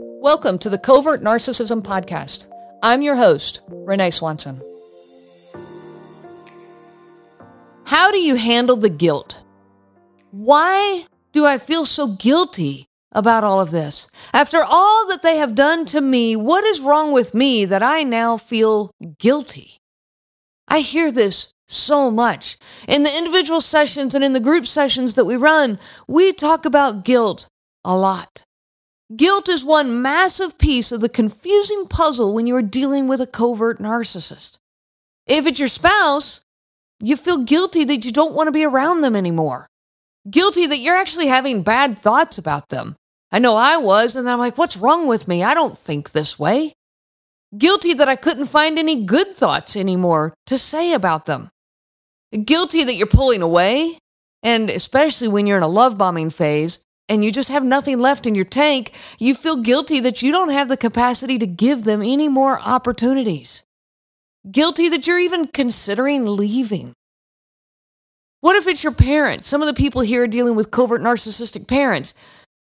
Welcome to the Covert Narcissism Podcast. I'm your host, Renee Swanson. How do you handle the guilt? Why do I feel so guilty about all of this? After all that they have done to me, what is wrong with me that I now feel guilty? I hear this so much. In the individual sessions and in the group sessions that we run, we talk about guilt a lot. Guilt is one massive piece of the confusing puzzle when you are dealing with a covert narcissist. If it's your spouse, you feel guilty that you don't want to be around them anymore. Guilty that you're actually having bad thoughts about them. I know I was, and I'm like, what's wrong with me? I don't think this way. Guilty that I couldn't find any good thoughts anymore to say about them. Guilty that you're pulling away, and especially when you're in a love bombing phase, and you just have nothing left in your tank, you feel guilty that you don't have the capacity to give them any more opportunities. Guilty that you're even considering leaving. What if it's your parents? Some of the people here are dealing with covert narcissistic parents.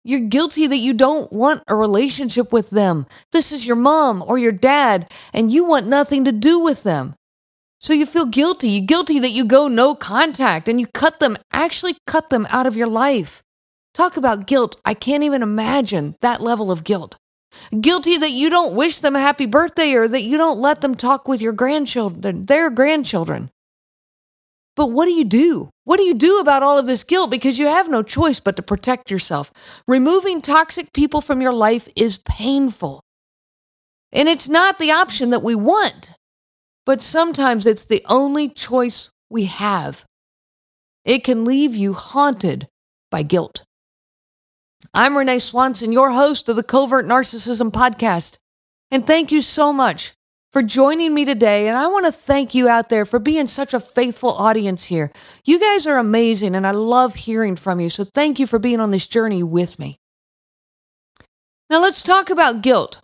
You're guilty that you don't want a relationship with them. This is your mom or your dad, and you want nothing to do with them. So you feel guilty. You're guilty that you go no contact and you cut them, actually cut them out of your life. Talk about guilt. I can't even imagine that level of guilt. Guilty that you don't wish them a happy birthday or that you don't let them talk with your grandchildren, their grandchildren. But what do you do? What do you do about all of this guilt? Because you have no choice but to protect yourself. Removing toxic people from your life is painful. And it's not the option that we want, but sometimes it's the only choice we have. It can leave you haunted by guilt. I'm Renee Swanson, your host of the Covert Narcissism Podcast. And thank you so much for joining me today. And I want to thank you out there for being such a faithful audience here. You guys are amazing, and I love hearing from you. So thank you for being on this journey with me. Now, let's talk about guilt.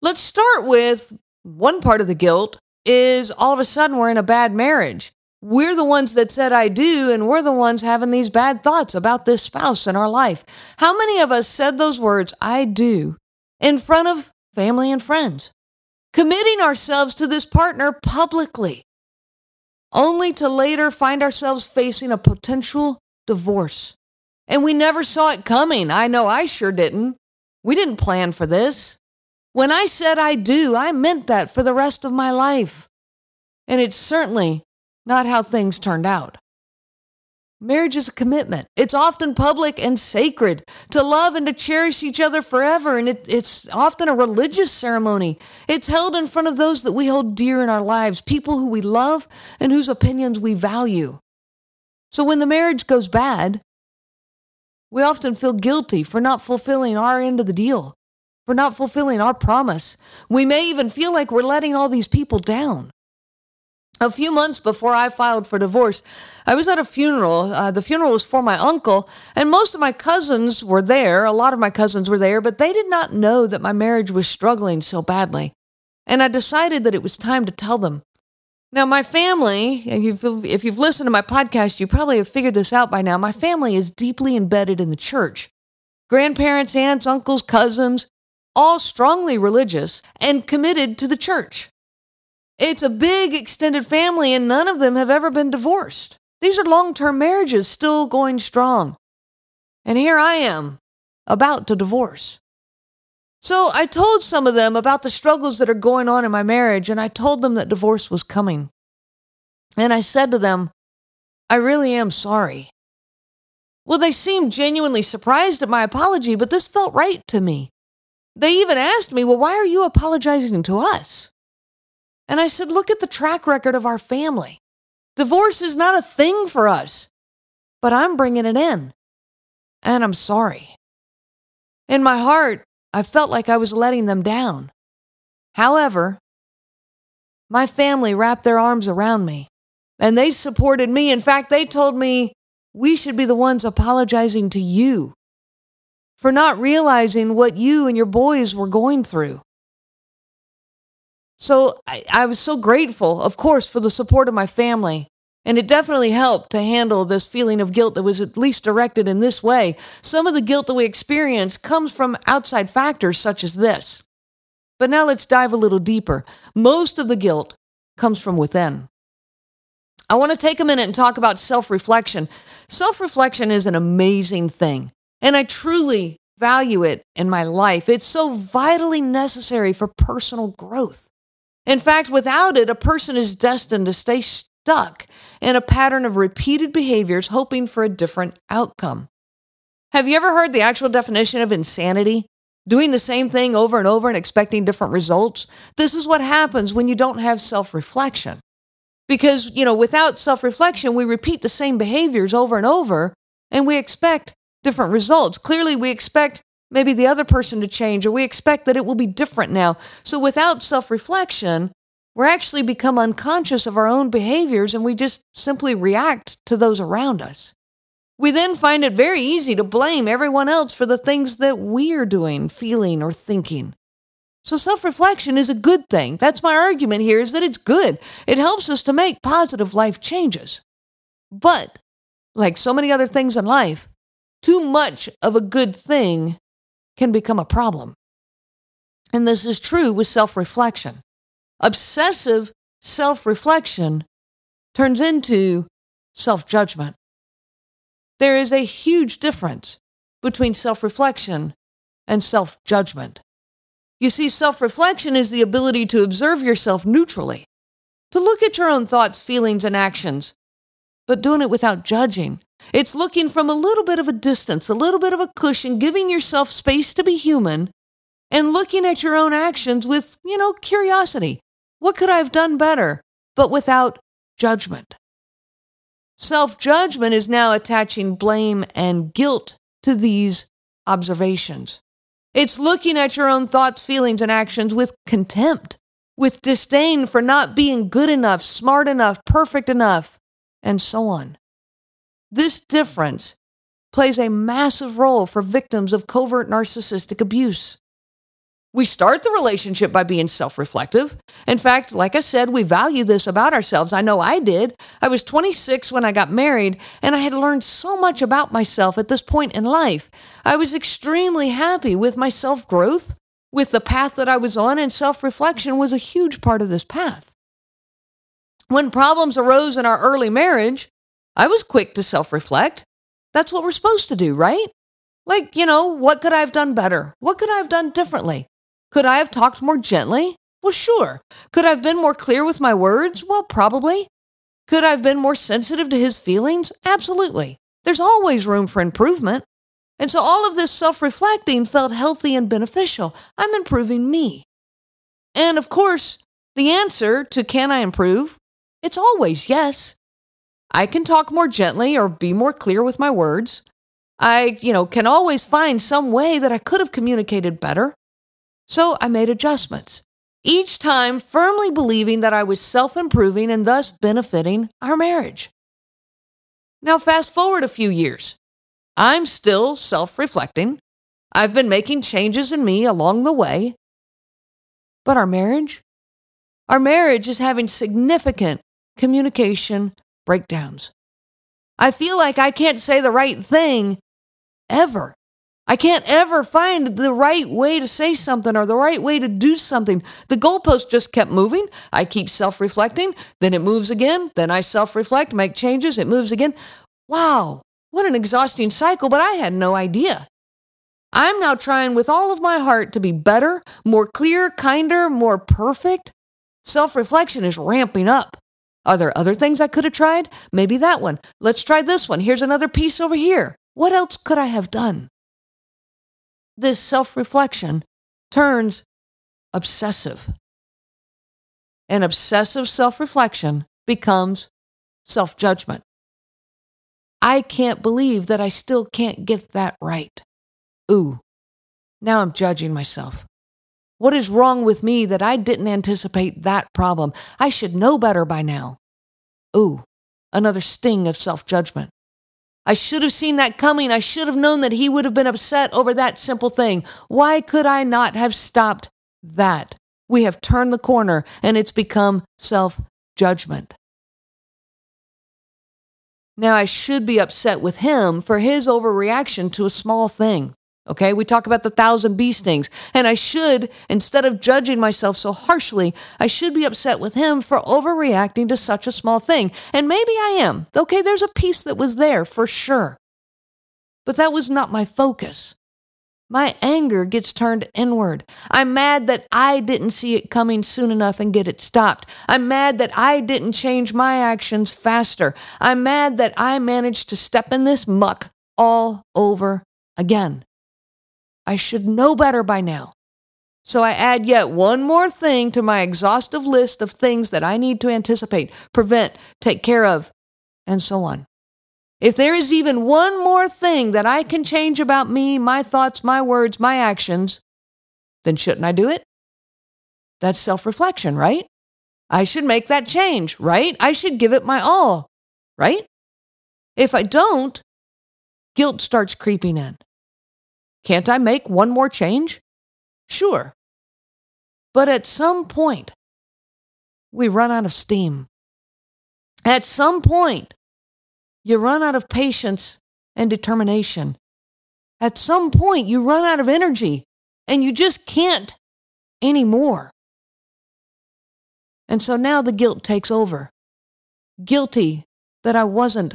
Let's start with one part of the guilt is all of a sudden we're in a bad marriage we're the ones that said I do, and we're the ones having these bad thoughts about this spouse in our life. How many of us said those words, I do, in front of family and friends, committing ourselves to this partner publicly, only to later find ourselves facing a potential divorce? And we never saw it coming. I know I sure didn't. We didn't plan for this. When I said I do, I meant that for the rest of my life. And it certainly not how things turned out. Marriage is a commitment. It's often public and sacred to love and to cherish each other forever. And it, it's often a religious ceremony. It's held in front of those that we hold dear in our lives, people who we love and whose opinions we value. So when the marriage goes bad, we often feel guilty for not fulfilling our end of the deal, for not fulfilling our promise. We may even feel like we're letting all these people down. A few months before I filed for divorce, I was at a funeral. Uh, the funeral was for my uncle, and most of my cousins were there. A lot of my cousins were there, but they did not know that my marriage was struggling so badly. And I decided that it was time to tell them. Now, my family, if you've, if you've listened to my podcast, you probably have figured this out by now. My family is deeply embedded in the church. Grandparents, aunts, uncles, cousins, all strongly religious and committed to the church. It's a big extended family, and none of them have ever been divorced. These are long term marriages still going strong. And here I am, about to divorce. So I told some of them about the struggles that are going on in my marriage, and I told them that divorce was coming. And I said to them, I really am sorry. Well, they seemed genuinely surprised at my apology, but this felt right to me. They even asked me, Well, why are you apologizing to us? And I said, Look at the track record of our family. Divorce is not a thing for us, but I'm bringing it in. And I'm sorry. In my heart, I felt like I was letting them down. However, my family wrapped their arms around me and they supported me. In fact, they told me we should be the ones apologizing to you for not realizing what you and your boys were going through. So I, I was so grateful, of course, for the support of my family. And it definitely helped to handle this feeling of guilt that was at least directed in this way. Some of the guilt that we experience comes from outside factors such as this. But now let's dive a little deeper. Most of the guilt comes from within. I want to take a minute and talk about self reflection. Self reflection is an amazing thing, and I truly value it in my life. It's so vitally necessary for personal growth. In fact, without it, a person is destined to stay stuck in a pattern of repeated behaviors, hoping for a different outcome. Have you ever heard the actual definition of insanity? Doing the same thing over and over and expecting different results? This is what happens when you don't have self reflection. Because, you know, without self reflection, we repeat the same behaviors over and over and we expect different results. Clearly, we expect maybe the other person to change or we expect that it will be different now. So without self reflection, we're actually become unconscious of our own behaviors and we just simply react to those around us. We then find it very easy to blame everyone else for the things that we're doing, feeling, or thinking. So self-reflection is a good thing. That's my argument here is that it's good. It helps us to make positive life changes. But like so many other things in life, too much of a good thing can become a problem. And this is true with self-reflection. Obsessive self reflection turns into self judgment. There is a huge difference between self reflection and self judgment. You see, self reflection is the ability to observe yourself neutrally, to look at your own thoughts, feelings, and actions, but doing it without judging. It's looking from a little bit of a distance, a little bit of a cushion, giving yourself space to be human, and looking at your own actions with, you know, curiosity, what could I have done better? But without judgment. Self judgment is now attaching blame and guilt to these observations. It's looking at your own thoughts, feelings, and actions with contempt, with disdain for not being good enough, smart enough, perfect enough, and so on. This difference plays a massive role for victims of covert narcissistic abuse. We start the relationship by being self reflective. In fact, like I said, we value this about ourselves. I know I did. I was 26 when I got married, and I had learned so much about myself at this point in life. I was extremely happy with my self growth, with the path that I was on, and self reflection was a huge part of this path. When problems arose in our early marriage, I was quick to self reflect. That's what we're supposed to do, right? Like, you know, what could I have done better? What could I have done differently? Could I have talked more gently? Well, sure. Could I have been more clear with my words? Well, probably. Could I have been more sensitive to his feelings? Absolutely. There's always room for improvement. And so all of this self reflecting felt healthy and beneficial. I'm improving me. And of course, the answer to can I improve? It's always yes. I can talk more gently or be more clear with my words. I, you know, can always find some way that I could have communicated better. So I made adjustments, each time firmly believing that I was self improving and thus benefiting our marriage. Now, fast forward a few years. I'm still self reflecting. I've been making changes in me along the way. But our marriage? Our marriage is having significant communication breakdowns. I feel like I can't say the right thing ever. I can't ever find the right way to say something or the right way to do something. The goalpost just kept moving. I keep self reflecting, then it moves again. Then I self reflect, make changes, it moves again. Wow, what an exhausting cycle, but I had no idea. I'm now trying with all of my heart to be better, more clear, kinder, more perfect. Self reflection is ramping up. Are there other things I could have tried? Maybe that one. Let's try this one. Here's another piece over here. What else could I have done? this self reflection turns obsessive. And obsessive self reflection becomes self judgment. I can't believe that I still can't get that right. Ooh, now I'm judging myself. What is wrong with me that I didn't anticipate that problem? I should know better by now. Ooh, another sting of self judgment. I should have seen that coming. I should have known that he would have been upset over that simple thing. Why could I not have stopped that? We have turned the corner and it's become self judgment. Now I should be upset with him for his overreaction to a small thing. Okay, we talk about the thousand bee stings, and I should, instead of judging myself so harshly, I should be upset with him for overreacting to such a small thing. And maybe I am. Okay, there's a piece that was there for sure. But that was not my focus. My anger gets turned inward. I'm mad that I didn't see it coming soon enough and get it stopped. I'm mad that I didn't change my actions faster. I'm mad that I managed to step in this muck all over again. I should know better by now. So I add yet one more thing to my exhaustive list of things that I need to anticipate, prevent, take care of, and so on. If there is even one more thing that I can change about me, my thoughts, my words, my actions, then shouldn't I do it? That's self reflection, right? I should make that change, right? I should give it my all, right? If I don't, guilt starts creeping in. Can't I make one more change? Sure. But at some point, we run out of steam. At some point, you run out of patience and determination. At some point, you run out of energy and you just can't anymore. And so now the guilt takes over. Guilty that I wasn't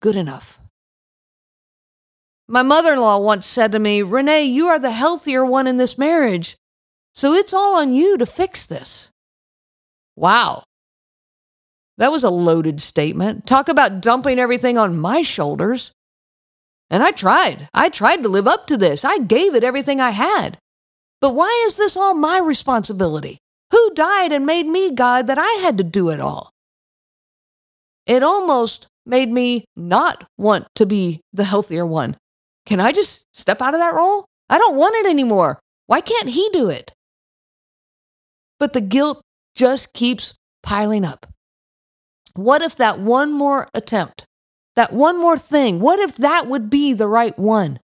good enough. My mother in law once said to me, Renee, you are the healthier one in this marriage, so it's all on you to fix this. Wow. That was a loaded statement. Talk about dumping everything on my shoulders. And I tried. I tried to live up to this. I gave it everything I had. But why is this all my responsibility? Who died and made me God that I had to do it all? It almost made me not want to be the healthier one. Can I just step out of that role? I don't want it anymore. Why can't he do it? But the guilt just keeps piling up. What if that one more attempt, that one more thing, what if that would be the right one?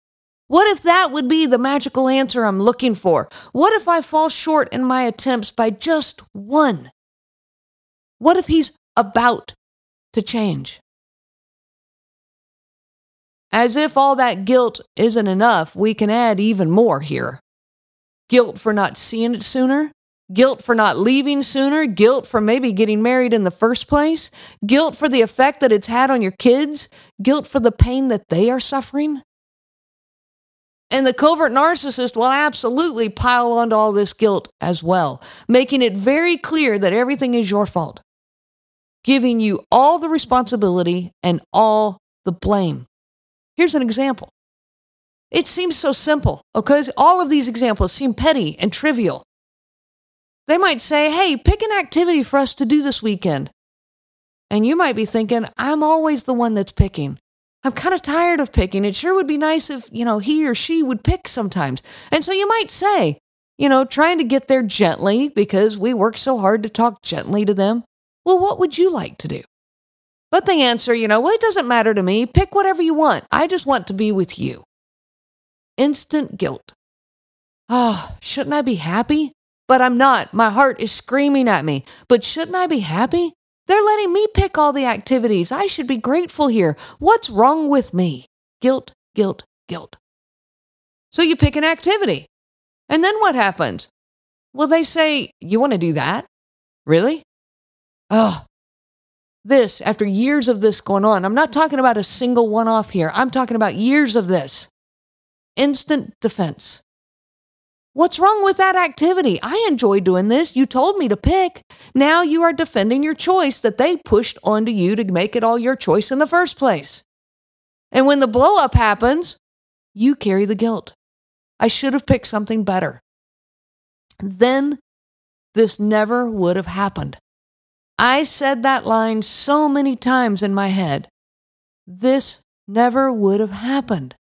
What if that would be the magical answer I'm looking for? What if I fall short in my attempts by just one? What if he's about to change? As if all that guilt isn't enough, we can add even more here. Guilt for not seeing it sooner, guilt for not leaving sooner, guilt for maybe getting married in the first place, guilt for the effect that it's had on your kids, guilt for the pain that they are suffering. And the covert narcissist will absolutely pile onto all this guilt as well, making it very clear that everything is your fault, giving you all the responsibility and all the blame. Here's an example. It seems so simple, okay? All of these examples seem petty and trivial. They might say, hey, pick an activity for us to do this weekend. And you might be thinking, I'm always the one that's picking. I'm kind of tired of picking. It sure would be nice if, you know, he or she would pick sometimes. And so you might say, you know, trying to get there gently because we work so hard to talk gently to them. Well, what would you like to do? But they answer, you know, well, it doesn't matter to me. Pick whatever you want. I just want to be with you. Instant guilt. Oh, shouldn't I be happy? But I'm not. My heart is screaming at me. But shouldn't I be happy? They're letting me pick all the activities. I should be grateful here. What's wrong with me? Guilt, guilt, guilt. So you pick an activity. And then what happens? Well, they say, You want to do that? Really? Oh, this after years of this going on. I'm not talking about a single one off here. I'm talking about years of this. Instant defense. What's wrong with that activity? I enjoy doing this. You told me to pick. Now you are defending your choice that they pushed onto you to make it all your choice in the first place. And when the blow up happens, you carry the guilt. I should have picked something better. Then this never would have happened. I said that line so many times in my head. This never would have happened.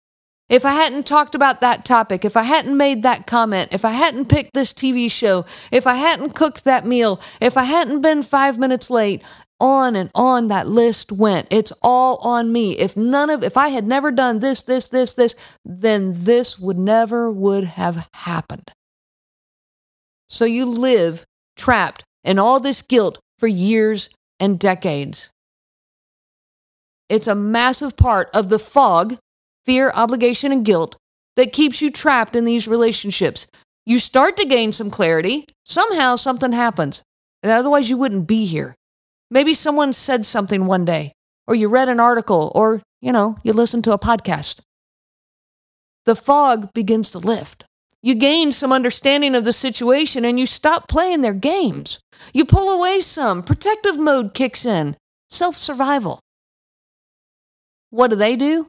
If I hadn't talked about that topic, if I hadn't made that comment, if I hadn't picked this TV show, if I hadn't cooked that meal, if I hadn't been five minutes late, on and on that list went. It's all on me. If none of, if I had never done this, this, this, this, then this would never would have happened. So you live trapped in all this guilt for years and decades. It's a massive part of the fog, fear, obligation, and guilt that keeps you trapped in these relationships. You start to gain some clarity. Somehow something happens. And otherwise, you wouldn't be here. Maybe someone said something one day, or you read an article, or, you know, you listened to a podcast. The fog begins to lift. You gain some understanding of the situation and you stop playing their games. You pull away some. Protective mode kicks in. Self survival. What do they do?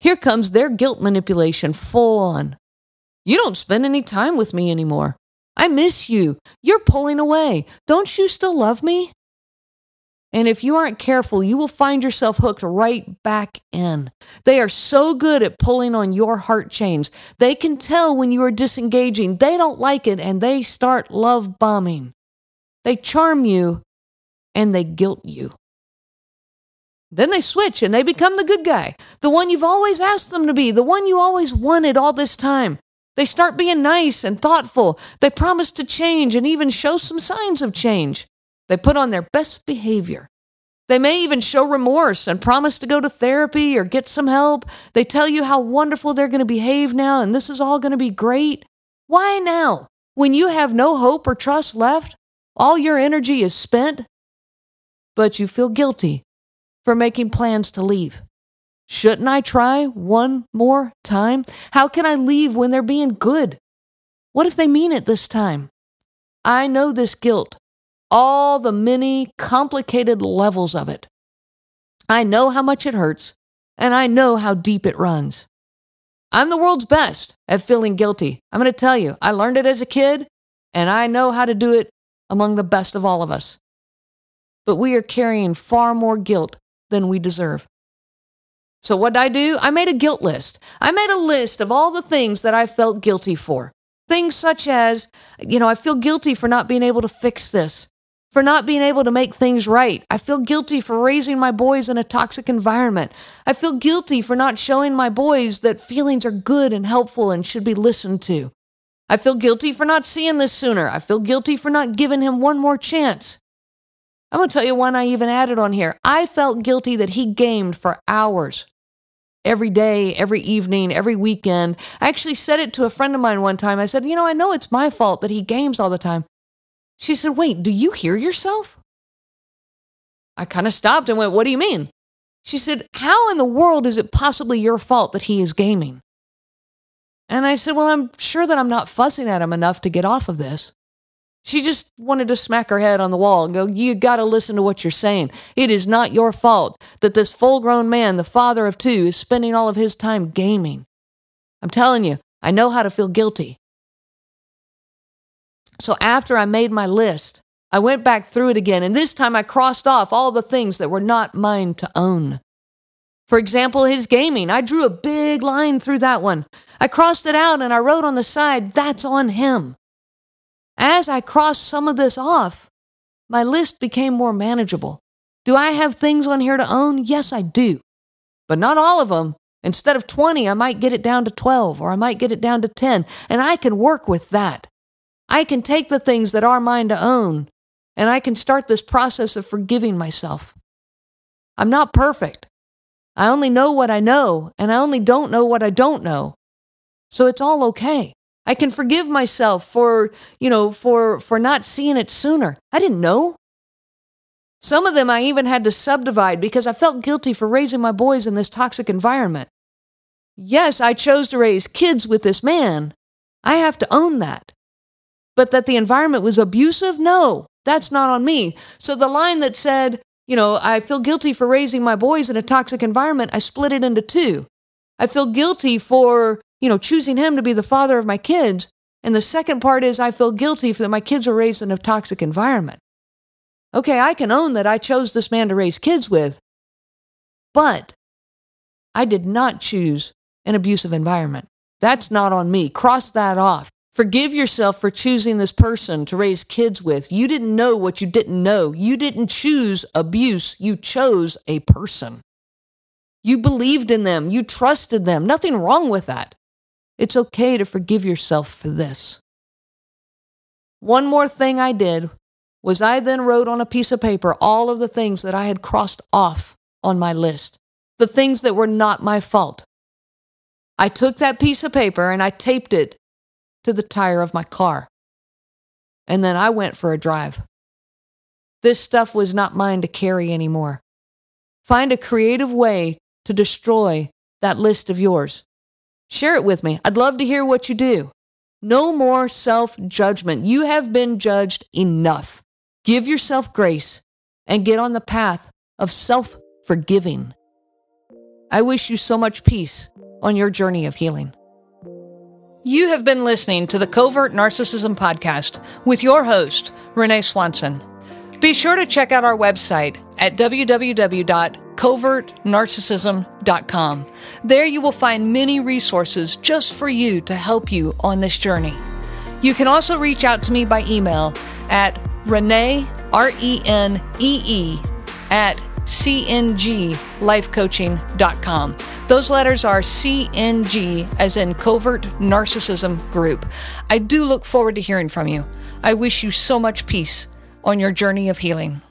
Here comes their guilt manipulation full on. You don't spend any time with me anymore. I miss you. You're pulling away. Don't you still love me? And if you aren't careful, you will find yourself hooked right back in. They are so good at pulling on your heart chains. They can tell when you are disengaging. They don't like it and they start love bombing. They charm you and they guilt you. Then they switch and they become the good guy, the one you've always asked them to be, the one you always wanted all this time. They start being nice and thoughtful. They promise to change and even show some signs of change. They put on their best behavior. They may even show remorse and promise to go to therapy or get some help. They tell you how wonderful they're going to behave now and this is all going to be great. Why now? When you have no hope or trust left, all your energy is spent, but you feel guilty for making plans to leave. Shouldn't I try one more time? How can I leave when they're being good? What if they mean it this time? I know this guilt all the many complicated levels of it. I know how much it hurts, and I know how deep it runs. I'm the world's best at feeling guilty. I'm going to tell you, I learned it as a kid, and I know how to do it among the best of all of us. But we are carrying far more guilt than we deserve. So, what did I do? I made a guilt list. I made a list of all the things that I felt guilty for. Things such as, you know, I feel guilty for not being able to fix this for not being able to make things right. I feel guilty for raising my boys in a toxic environment. I feel guilty for not showing my boys that feelings are good and helpful and should be listened to. I feel guilty for not seeing this sooner. I feel guilty for not giving him one more chance. I'm going to tell you one I even added on here. I felt guilty that he gamed for hours every day, every evening, every weekend. I actually said it to a friend of mine one time. I said, You know, I know it's my fault that he games all the time, she said, Wait, do you hear yourself? I kind of stopped and went, What do you mean? She said, How in the world is it possibly your fault that he is gaming? And I said, Well, I'm sure that I'm not fussing at him enough to get off of this. She just wanted to smack her head on the wall and go, You got to listen to what you're saying. It is not your fault that this full grown man, the father of two, is spending all of his time gaming. I'm telling you, I know how to feel guilty. So after I made my list, I went back through it again, and this time I crossed off all the things that were not mine to own. For example, his gaming. I drew a big line through that one. I crossed it out and I wrote on the side, That's on him. As I crossed some of this off, my list became more manageable. Do I have things on here to own? Yes, I do. But not all of them. Instead of 20, I might get it down to 12 or I might get it down to 10, and I can work with that. I can take the things that are mine to own and I can start this process of forgiving myself. I'm not perfect. I only know what I know, and I only don't know what I don't know. So it's all okay. I can forgive myself for, you know, for for not seeing it sooner. I didn't know. Some of them I even had to subdivide because I felt guilty for raising my boys in this toxic environment. Yes, I chose to raise kids with this man. I have to own that. But that the environment was abusive? No, that's not on me. So the line that said, you know, I feel guilty for raising my boys in a toxic environment, I split it into two. I feel guilty for, you know, choosing him to be the father of my kids. And the second part is I feel guilty for that my kids were raised in a toxic environment. Okay, I can own that I chose this man to raise kids with, but I did not choose an abusive environment. That's not on me. Cross that off. Forgive yourself for choosing this person to raise kids with. You didn't know what you didn't know. You didn't choose abuse. You chose a person. You believed in them. You trusted them. Nothing wrong with that. It's okay to forgive yourself for this. One more thing I did was I then wrote on a piece of paper all of the things that I had crossed off on my list. the things that were not my fault. I took that piece of paper and I taped it to the tire of my car. And then I went for a drive. This stuff was not mine to carry anymore. Find a creative way to destroy that list of yours. Share it with me. I'd love to hear what you do. No more self judgment. You have been judged enough. Give yourself grace and get on the path of self forgiving. I wish you so much peace on your journey of healing. You have been listening to the Covert Narcissism Podcast with your host, Renee Swanson. Be sure to check out our website at www.covertnarcissism.com. There you will find many resources just for you to help you on this journey. You can also reach out to me by email at Renee, R E N E E, at cnglifecoaching.com. Those letters are CNG, as in Covert Narcissism Group. I do look forward to hearing from you. I wish you so much peace on your journey of healing.